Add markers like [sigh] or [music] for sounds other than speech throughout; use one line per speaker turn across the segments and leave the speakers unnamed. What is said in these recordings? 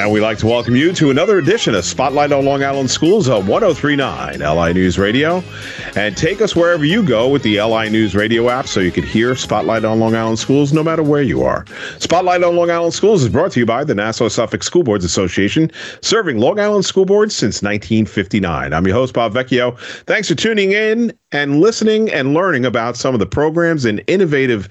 And we'd like to welcome you to another edition of Spotlight on Long Island Schools on 1039 LI News Radio. And take us wherever you go with the LI News Radio app so you can hear Spotlight on Long Island Schools no matter where you are. Spotlight on Long Island Schools is brought to you by the Nassau Suffolk School Boards Association, serving Long Island school boards since 1959. I'm your host, Bob Vecchio. Thanks for tuning in and listening and learning about some of the programs and innovative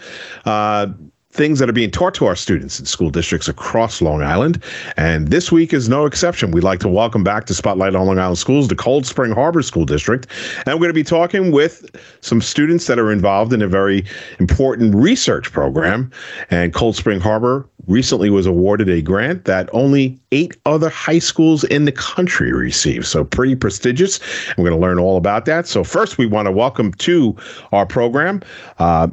uh, things that are being taught to our students in school districts across Long Island. And this week is no exception. We'd like to welcome back to Spotlight on Long Island Schools the Cold Spring Harbor School District. And we're going to be talking with some students that are involved in a very important research program. And Cold Spring Harbor recently was awarded a grant that only eight other high schools in the country receive. So pretty prestigious. We're going to learn all about that. So first, we want to welcome to our program. Uh,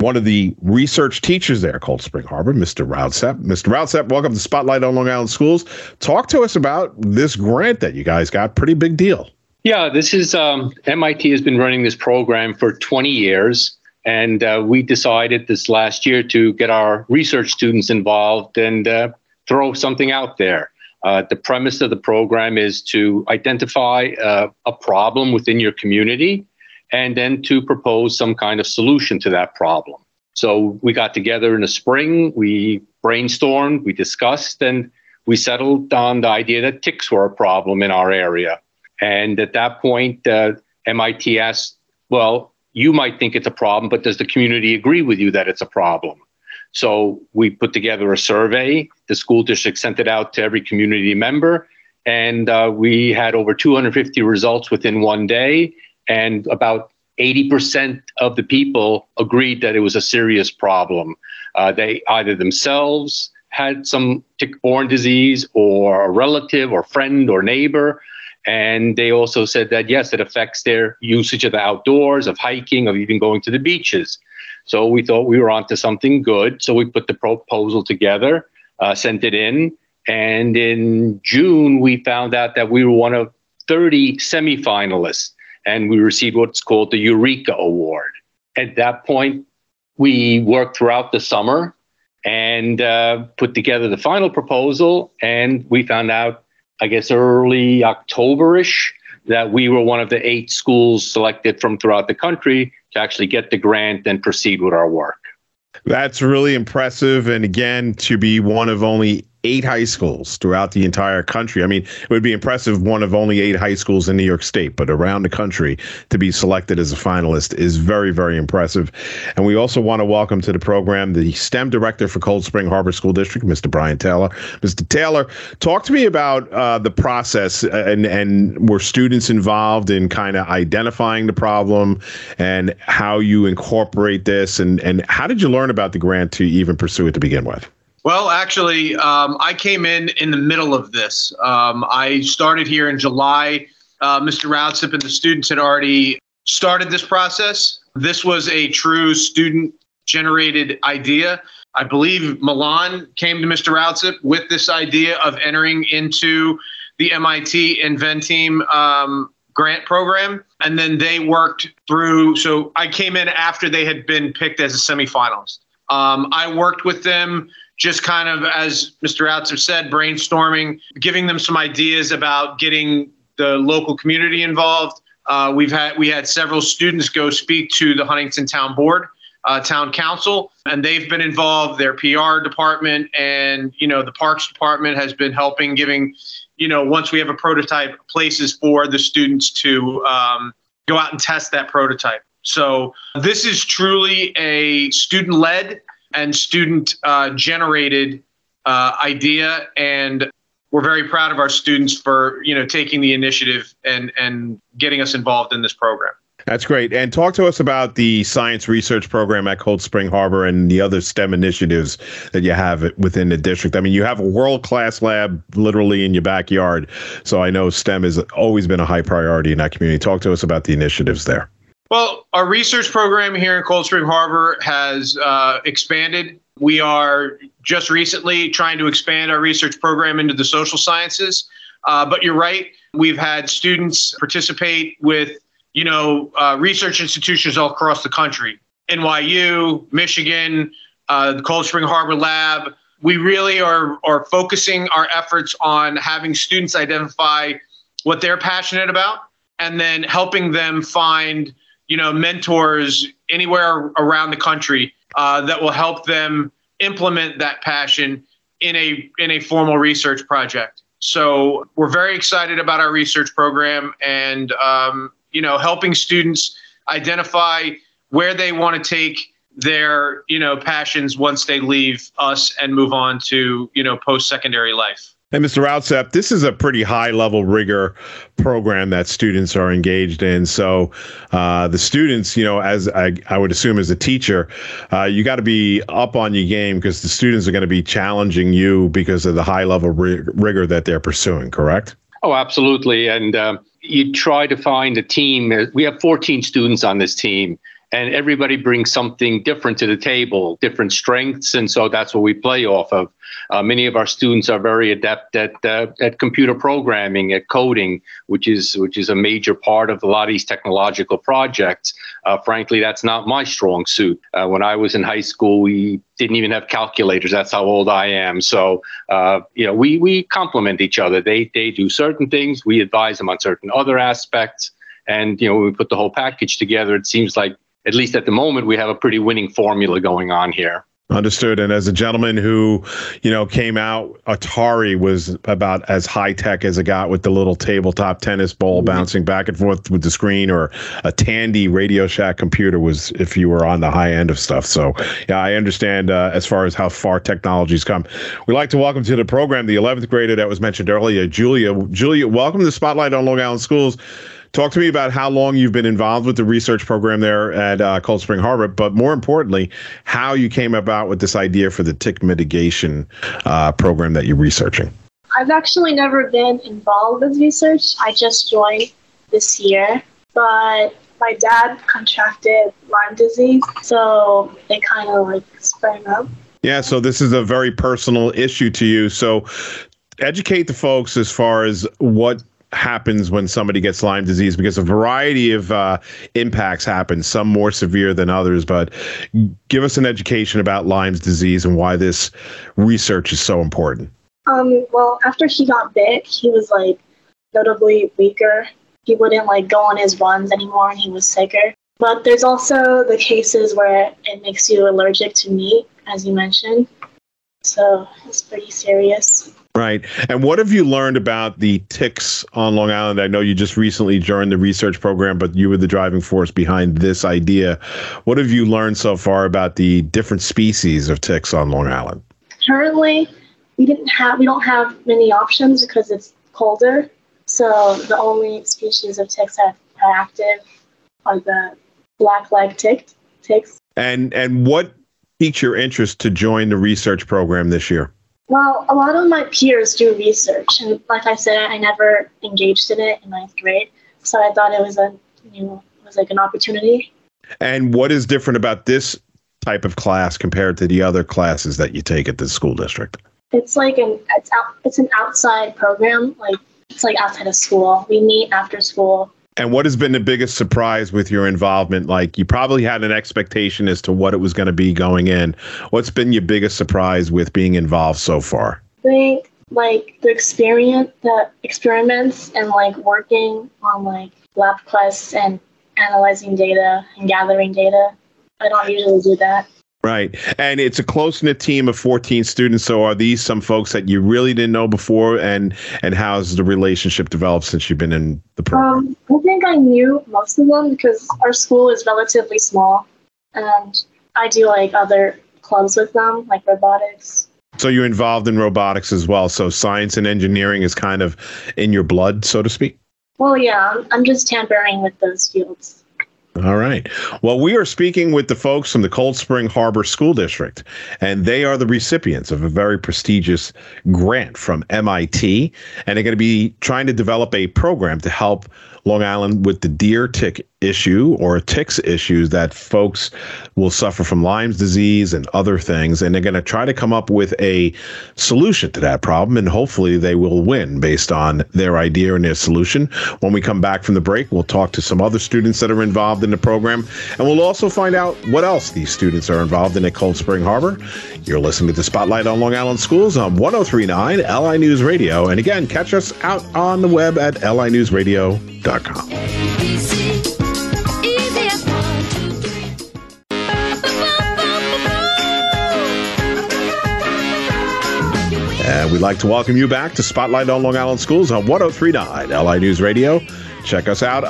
one of the research teachers there, Cold Spring Harbor, Mr. Roudsep. Mr. Roudsep, welcome to Spotlight on Long Island Schools. Talk to us about this grant that you guys got. Pretty big deal.
Yeah, this is um, MIT has been running this program for 20 years. And uh, we decided this last year to get our research students involved and uh, throw something out there. Uh, the premise of the program is to identify uh, a problem within your community and then to propose some kind of solution to that problem. So we got together in the spring, we brainstormed, we discussed, and we settled on the idea that ticks were a problem in our area. And at that point, uh, MIT asked, well, you might think it's a problem, but does the community agree with you that it's a problem? So we put together a survey. The school district sent it out to every community member, and uh, we had over 250 results within one day and about 80% of the people agreed that it was a serious problem. Uh, they either themselves had some tick-borne disease or a relative or friend or neighbor. And they also said that, yes, it affects their usage of the outdoors, of hiking, of even going to the beaches. So we thought we were onto something good. So we put the proposal together, uh, sent it in. And in June, we found out that we were one of 30 semifinalists and we received what's called the Eureka Award. At that point, we worked throughout the summer and uh, put together the final proposal, and we found out, I guess, early Octoberish that we were one of the eight schools selected from throughout the country to actually get the grant and proceed with our work.
That's really impressive. And again, to be one of only eight high schools throughout the entire country. I mean, it would be impressive one of only eight high schools in New York State, but around the country to be selected as a finalist is very, very impressive. And we also want to welcome to the program the STEM director for Cold Spring Harbor School District, Mr. Brian Taylor. Mr. Taylor, talk to me about uh, the process uh, and and were students involved in kind of identifying the problem and how you incorporate this and and how did you learn about the grant to even pursue it to begin with?
Well, actually, um, I came in in the middle of this. Um, I started here in July. Uh, Mr. Roudsip and the students had already started this process. This was a true student generated idea. I believe Milan came to Mr. Roudsip with this idea of entering into the MIT InvenTeam um, grant program. And then they worked through. So I came in after they had been picked as a semifinalist. Um, I worked with them just kind of, as Mr. Outzer said, brainstorming, giving them some ideas about getting the local community involved. Uh, we've had we had several students go speak to the Huntington Town Board, uh, Town Council, and they've been involved. Their PR department and you know the Parks Department has been helping, giving you know once we have a prototype, places for the students to um, go out and test that prototype. So this is truly a student-led and student uh, generated uh, idea and we're very proud of our students for you know taking the initiative and and getting us involved in this program
that's great. And talk to us about the science research program at Cold Spring Harbor and the other STEM initiatives that you have within the district. I mean, you have a world class lab literally in your backyard. So I know STEM has always been a high priority in that community. Talk to us about the initiatives there.
Well, our research program here in Cold Spring Harbor has uh, expanded. We are just recently trying to expand our research program into the social sciences. Uh, but you're right. We've had students participate with, you know, uh, research institutions all across the country. NYU, Michigan, uh, the Cold Spring Harbor Lab. We really are, are focusing our efforts on having students identify what they're passionate about and then helping them find, you know, mentors anywhere around the country uh, that will help them implement that passion in a in a formal research project. So we're very excited about our research program and um, you know helping students identify where they want to take their you know passions once they leave us and move on to you know post secondary life.
And Mr. Rautzep, this is a pretty high level rigor program that students are engaged in. So uh, the students, you know, as I, I would assume as a teacher, uh, you got to be up on your game because the students are going to be challenging you because of the high level rig- rigor that they're pursuing, correct?
Oh, absolutely. And uh, you try to find a team. We have 14 students on this team and everybody brings something different to the table, different strengths, and so that's what we play off of. Uh, many of our students are very adept at uh, at computer programming, at coding, which is which is a major part of a lot of these technological projects. Uh, frankly, that's not my strong suit. Uh, when I was in high school, we didn't even have calculators. That's how old I am. So uh, you know, we we complement each other. They they do certain things, we advise them on certain other aspects. And you know, when we put the whole package together, it seems like at least at the moment, we have a pretty winning formula going on here.
Understood. And as a gentleman who, you know, came out, Atari was about as high tech as it got with the little tabletop tennis ball mm-hmm. bouncing back and forth with the screen, or a Tandy Radio Shack computer was if you were on the high end of stuff. So, yeah, I understand uh, as far as how far technology's come. We'd like to welcome to the program the 11th grader that was mentioned earlier, Julia. Julia, welcome to Spotlight on Long Island Schools. Talk to me about how long you've been involved with the research program there at uh, Cold Spring Harbor, but more importantly, how you came about with this idea for the tick mitigation uh, program that you're researching.
I've actually never been involved with research. I just joined this year, but my dad contracted Lyme disease, so it kind of like sprang up.
Yeah, so this is a very personal issue to you. So educate the folks as far as what happens when somebody gets Lyme disease because a variety of uh, impacts happen, some more severe than others. But give us an education about Lyme's disease and why this research is so important.
Um, well, after he got bit, he was like notably weaker. He wouldn't like go on his runs anymore and he was sicker. But there's also the cases where it makes you allergic to meat, as you mentioned. So it's pretty serious.
Right. And what have you learned about the ticks on Long Island? I know you just recently joined the research program, but you were the driving force behind this idea. What have you learned so far about the different species of ticks on Long Island?
Currently, we didn't have we don't have many options because it's colder. So the only species of ticks that are active are the black leg tick ticks.
And and what piqued your interest to join the research program this year?
Well, a lot of my peers do research, and like I said, I never engaged in it in ninth grade, so I thought it was a you know it was like an opportunity.
And what is different about this type of class compared to the other classes that you take at the school district?
It's like an it's out, it's an outside program, like it's like outside of school. We meet after school
and what has been the biggest surprise with your involvement? Like you probably had an expectation as to what it was going to be going in. What's been your biggest surprise with being involved so far?
I think like the experience, the experiments, and like working on like lab quests and analyzing data and gathering data. I don't usually do that.
Right. And it's a close knit team of 14 students. So are these some folks that you really didn't know before? And and how's the relationship developed since you've been in the program?
Um, I think I knew most of them because our school is relatively small. And I do like other clubs with them, like robotics.
So you're involved in robotics as well. So science and engineering is kind of in your blood, so to speak?
Well, yeah, I'm, I'm just tampering with those fields.
All right. Well, we are speaking with the folks from the Cold Spring Harbor School District, and they are the recipients of a very prestigious grant from MIT, and they're going to be trying to develop a program to help Long Island with the deer tick issue or ticks issues that folks will suffer from Lyme's disease and other things. And they're going to try to come up with a solution to that problem. And hopefully they will win based on their idea and their solution. When we come back from the break, we'll talk to some other students that are involved in the program. And we'll also find out what else these students are involved in at Cold Spring Harbor. You're listening to the Spotlight on Long Island Schools on 1039 LI News Radio. And again, catch us out on the web at linewsradio.com. And we'd like to welcome you back to Spotlight on Long Island Schools on 1039 LI News Radio. Check us out,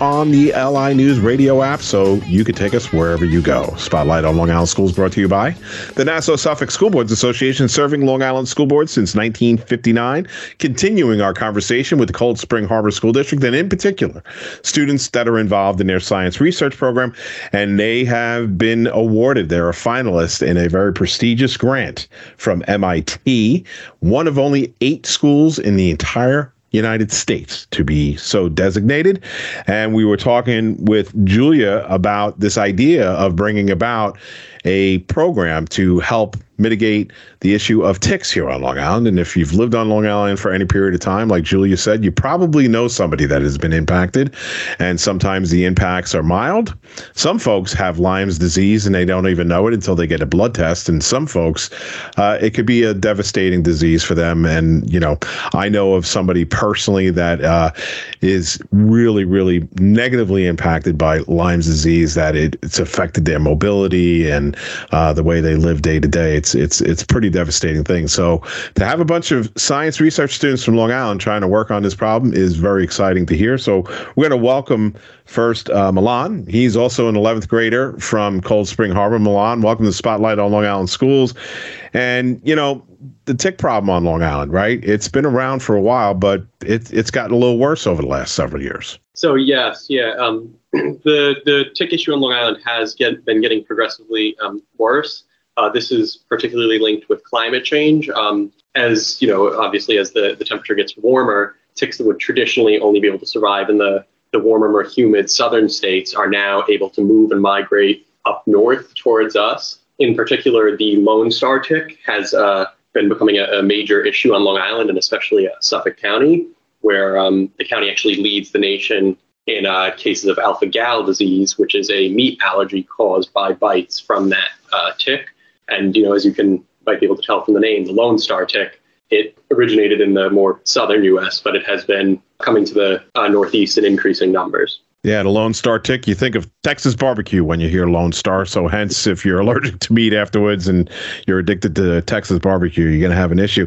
on the LI News radio app so you can take us wherever you go. Spotlight on Long Island Schools brought to you by the Nassau Suffolk School Boards Association, serving Long Island school boards since 1959. Continuing our conversation with the Cold Spring Harbor School District, and in particular, students that are involved in their science research program, and they have been awarded. They're a finalist in a very prestigious grant from MIT, one of only eight schools in the entire United States to be so designated. And we were talking with Julia about this idea of bringing about a program to help mitigate the issue of ticks here on Long Island. And if you've lived on Long Island for any period of time, like Julia said, you probably know somebody that has been impacted. And sometimes the impacts are mild. Some folks have Lyme's disease and they don't even know it until they get a blood test. And some folks, uh, it could be a devastating disease for them. And, you know, I know of somebody personally that uh, is really, really negatively impacted by Lyme's disease, that it, it's affected their mobility and uh, the way they live day to day. It's it's it's pretty devastating thing. So to have a bunch of science research students from Long Island trying to work on this problem is very exciting to hear. So we're going to welcome first uh, Milan. He's also an 11th grader from Cold Spring Harbor. Milan, welcome to the Spotlight on Long Island Schools. And you know the tick problem on Long Island, right? It's been around for a while, but it, it's gotten a little worse over the last several years.
So yes, yeah, um, [clears throat] the the tick issue on Long Island has get, been getting progressively um, worse. Uh, this is particularly linked with climate change. Um, as you know, obviously, as the, the temperature gets warmer, ticks that would traditionally only be able to survive in the, the warmer, more humid southern states are now able to move and migrate up north towards us. In particular, the Lone Star tick has uh, been becoming a, a, major issue on Long Island and especially uh, Suffolk County, where um, the county actually leads the nation in uh, cases of alpha gal disease, which is a meat allergy caused by bites from that uh, tick. And you know, as you can might be able to tell from the name, the Lone Star tick, it originated in the more southern U.S., but it has been coming to the uh, Northeast in increasing numbers.
Yeah, the Lone Star tick. You think of Texas barbecue when you hear Lone Star. So, hence, if you're allergic to meat afterwards and you're addicted to Texas barbecue, you're going to have an issue.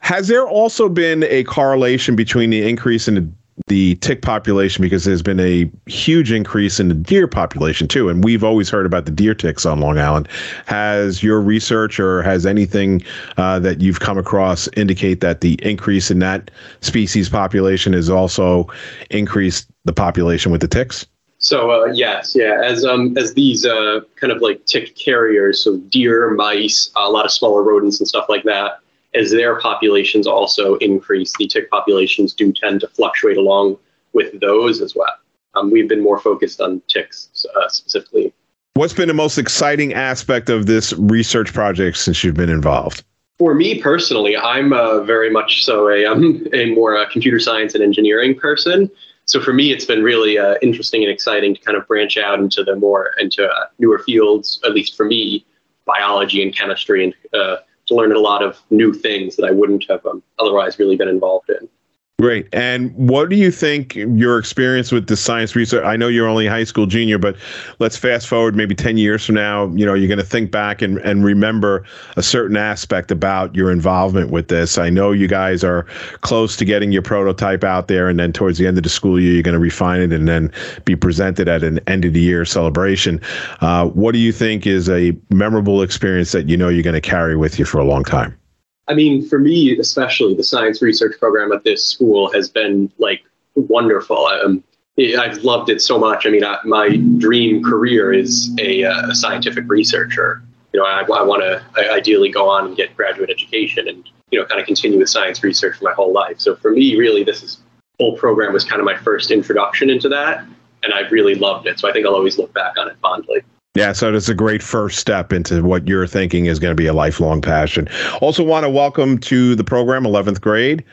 Has there also been a correlation between the increase in the tick population because there's been a huge increase in the deer population too. And we've always heard about the deer ticks on Long Island. Has your research or has anything uh, that you've come across indicate that the increase in that species population has also increased the population with the ticks?
So uh, yes, yeah, as um as these uh, kind of like tick carriers, so deer, mice, a lot of smaller rodents and stuff like that as their populations also increase, the tick populations do tend to fluctuate along with those as well. Um, we've been more focused on ticks uh, specifically.
What's been the most exciting aspect of this research project since you've been involved?
For me personally, I'm uh, very much so a, um, a more uh, computer science and engineering person. So for me, it's been really uh, interesting and exciting to kind of branch out into the more into uh, newer fields. At least for me, biology and chemistry and uh, to learn a lot of new things that I wouldn't have um, otherwise really been involved in.
Great. And what do you think your experience with the science research? I know you're only a high school junior, but let's fast forward maybe 10 years from now. You know, you're going to think back and, and remember a certain aspect about your involvement with this. I know you guys are close to getting your prototype out there, and then towards the end of the school year, you're going to refine it and then be presented at an end of the year celebration. Uh, what do you think is a memorable experience that you know you're going to carry with you for a long time?
I mean, for me especially, the science research program at this school has been like wonderful. Um, I've loved it so much. I mean, I, my dream career is a, uh, scientific researcher. You know, I, I want to ideally go on and get graduate education and you know kind of continue with science research for my whole life. So for me, really, this is, whole program was kind of my first introduction into that, and I've really loved it. So I think I'll always look back on it fondly.
Yeah, so it's a great first step into what you're thinking is going to be a lifelong passion. Also, want to welcome to the program 11th grade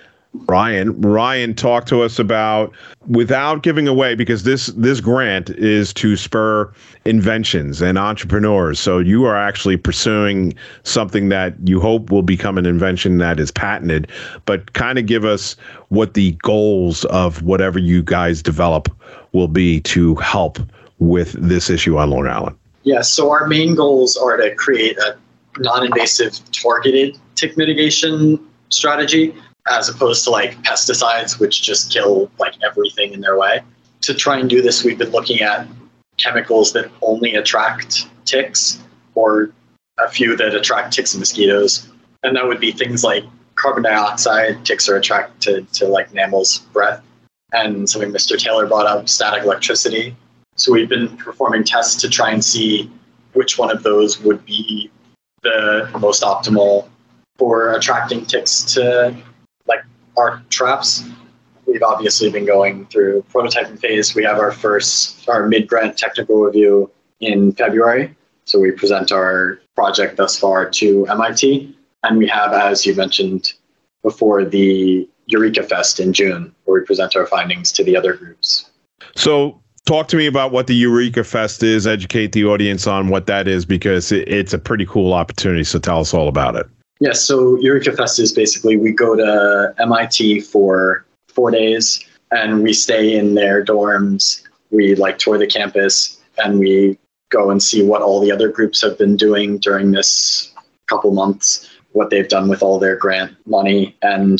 Ryan. Ryan talked to us about without giving away because this this grant is to spur inventions and entrepreneurs. So you are actually pursuing something that you hope will become an invention that is patented, but kind of give us what the goals of whatever you guys develop will be to help with this issue on Long Island.
Yeah, so our main goals are to create a non-invasive targeted tick mitigation strategy as opposed to like pesticides, which just kill like everything in their way. To try and do this, we've been looking at chemicals that only attract ticks or a few that attract ticks and mosquitoes. And that would be things like carbon dioxide. Ticks are attracted to, to like mammals' breath. And something Mr. Taylor brought up, static electricity. So we've been performing tests to try and see which one of those would be the most optimal for attracting ticks to like our traps. We've obviously been going through prototyping phase. We have our first, our mid grant technical review in February. So we present our project thus far to MIT. And we have, as you mentioned before, the Eureka Fest in June, where we present our findings to the other groups.
So talk to me about what the Eureka Fest is, educate the audience on what that is, because it's a pretty cool opportunity. So tell us all about it.
Yes, so Eureka Fest is basically we go to MIT for four days and we stay in their dorms. We like tour the campus and we go and see what all the other groups have been doing during this couple months, what they've done with all their grant money and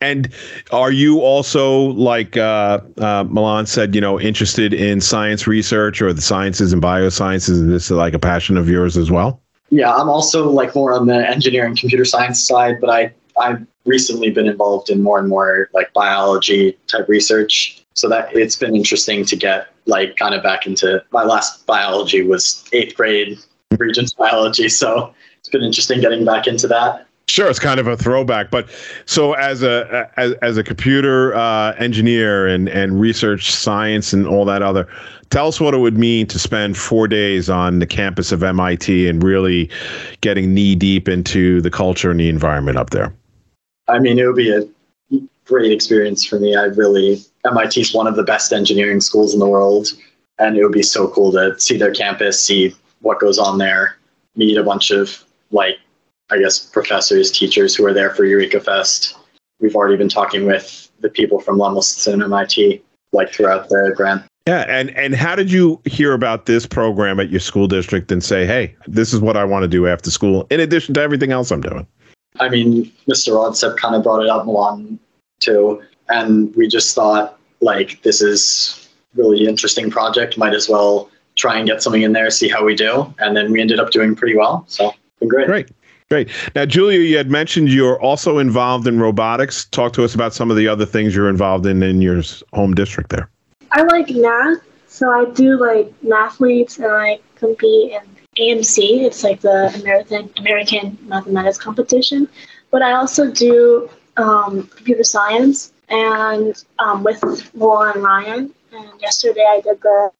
and are you also like uh, uh, Milan said, you know, interested in science research or the sciences and biosciences? Is this like a passion of yours as well?
Yeah, I'm also like more on the engineering computer science side, but I I've recently been involved in more and more like biology type research. So that it's been interesting to get like kind of back into my last biology was eighth grade regents biology. So it's been interesting getting back into that.
Sure, it's kind of a throwback, but so as a as, as a computer uh, engineer and and research science and all that other, tell us what it would mean to spend four days on the campus of MIT and really getting knee deep into the culture and the environment up there.
I mean, it would be a great experience for me. I really MIT is one of the best engineering schools in the world, and it would be so cool to see their campus, see what goes on there, meet a bunch of like I guess, professors, teachers who are there for Eureka Fest. We've already been talking with the people from Lemelson and MIT, like throughout the grant.
Yeah, and and how did you hear about this program at your school district and say, hey, this is what I want to do after school, in addition to everything else I'm doing?
I mean, Mr. Rodsep kind of brought it up, Milan too, and we just thought like this is really interesting project. Might as well try and get something in there, see how we do, and then we ended up doing pretty well. So been great.
Great. Great. Now, Julia, you had mentioned you're also involved in robotics. Talk to us about some of the other things you're involved in in your home district there.
I like math, so I do like mathletes and I compete in AMC. It's like the American American Mathematics Competition. But I also do um, computer science and um, with Lauren Ryan. And yesterday I did the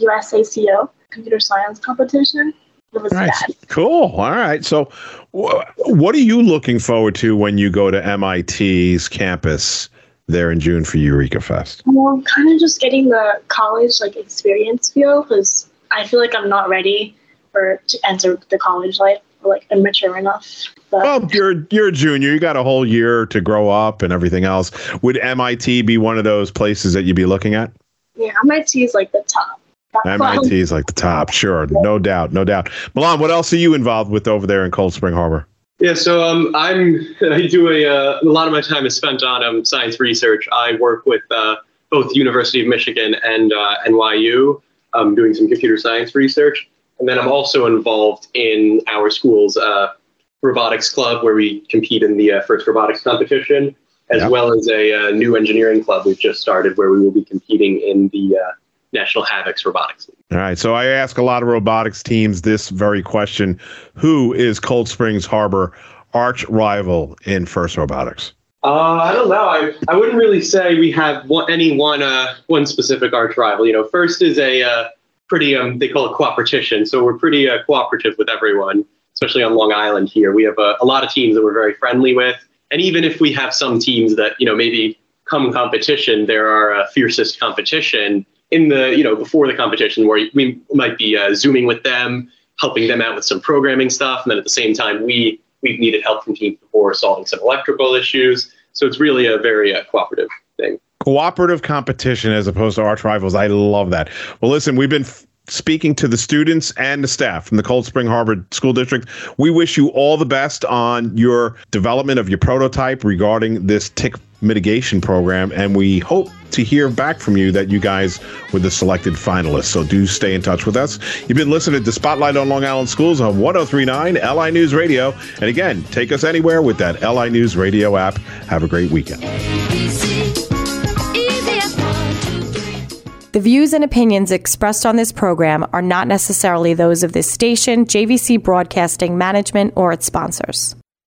USACO computer science competition. Was
nice. Cool. All right. So, wh- what are you looking forward to when you go to MIT's campus there in June for Eureka Fest?
Well, kind of just getting the college like experience feel because I feel like I'm not ready for to enter the college life or like I'm mature enough.
But. Well, you're you're a junior. You got a whole year to grow up and everything else. Would MIT be one of those places that you'd be looking at?
Yeah, MIT is like the top.
MIT is like the top, sure, no doubt, no doubt. Milan, what else are you involved with over there in Cold Spring Harbor?
Yeah, so um, I'm [laughs] I do a, uh, a lot of my time is spent on um, science research. I work with uh, both University of Michigan and uh, NYU, um, doing some computer science research, and then I'm also involved in our school's uh, robotics club, where we compete in the uh, first robotics competition. as
Yep.
well as a, uh new engineering club we've just started where we will be competing in the uh, National Havocs Robotics League.
All right. So I ask a lot of robotics teams this very question Who is Cold Springs Harbor arch rival in FIRST Robotics?
Uh, I don't know. I, I wouldn't really say we have one, any one uh, one specific arch rival. You know, first is a uh, pretty um they call it cooperation. So we're pretty uh, cooperative with everyone, especially on Long Island here. We have a, a lot of teams that we're very friendly with, and even if we have some teams that you know maybe come competition, there are uh, fiercest competition in the you know before the competition where we might be uh, zooming with them, helping them out with some programming stuff, and then at the same time we we've needed help from teams before solving some electrical issues. So it's really a very uh, cooperative thing.
Cooperative competition as opposed to arch rivals. I love that. Well, listen, we've been f- speaking to the students and the staff from the Cold Spring Harbor School District. We wish you all the best on your development of your prototype regarding this tick mitigation program. And we hope to hear back from you that you guys were the selected finalists. So do stay in touch with us. You've been listening to Spotlight on Long Island Schools on 1039 LI News Radio. And again, take us anywhere with that LI News Radio app. Have a great weekend.
The views and opinions expressed on this program are not necessarily those of this station, JVC Broadcasting Management, or its sponsors.